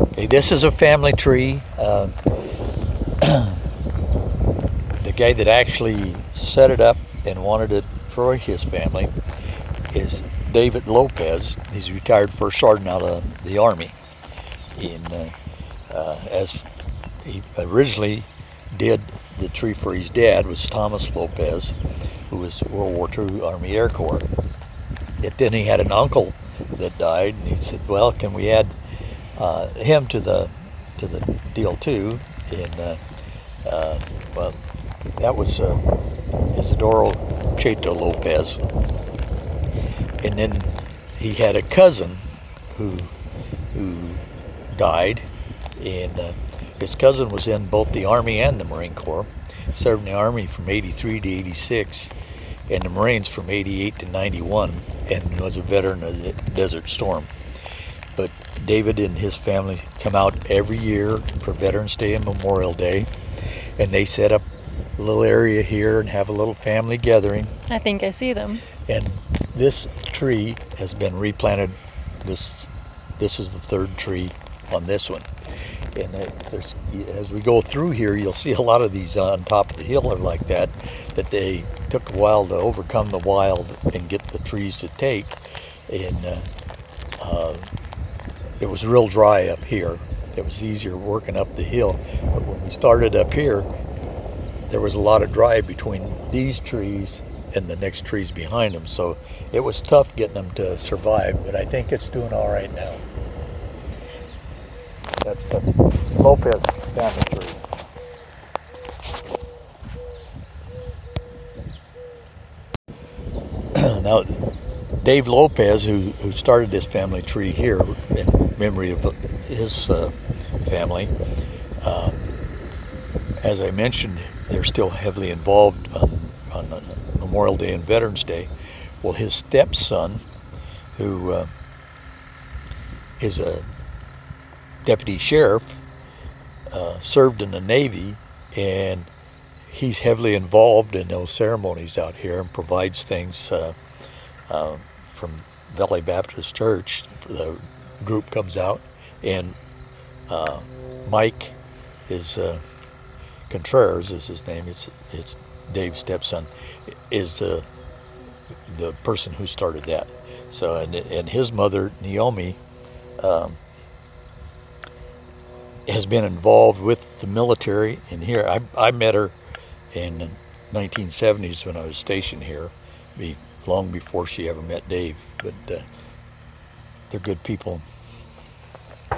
Okay, this is a family tree. Uh, the guy that actually set it up and wanted it for his family is David Lopez. He's retired first sergeant out of the Army. In, uh, uh, as he originally did the tree for his dad was Thomas Lopez, who was World War II Army Air Corps. And then he had an uncle that died, and he said, "Well, can we add uh, him to the to the deal too?" And uh, uh, well, that was uh, Isidoro Cheto Lopez, and then he had a cousin who who died, and his cousin was in both the Army and the Marine Corps. Served in the Army from 83 to 86, and the Marines from 88 to 91, and was a veteran of the Desert Storm. But David and his family come out every year for Veterans Day and Memorial Day, and they set up a little area here and have a little family gathering. I think I see them. And this tree has been replanted. This this is the third tree on this one. And there's, as we go through here, you'll see a lot of these on top of the hill are like that. That they took a while to overcome the wild and get the trees to take. And uh, uh, it was real dry up here. It was easier working up the hill. But when we started up here, there was a lot of dry between these trees and the next trees behind them. So it was tough getting them to survive, but I think it's doing all right now. That's the Lopez family tree. now, Dave Lopez, who, who started this family tree here in memory of his uh, family, uh, as I mentioned, they're still heavily involved on, on Memorial Day and Veterans Day. Well, his stepson, who uh, is a deputy sheriff, uh, served in the Navy, and he's heavily involved in those ceremonies out here and provides things uh, uh, from Valley Baptist Church. The group comes out, and uh, Mike is uh, Contreras is his name. It's it's Dave's stepson. Is uh, the person who started that. So and and his mother Naomi. Um, has been involved with the military in here. I, I met her in the 1970s when I was stationed here, long before she ever met Dave. But uh, they're good people.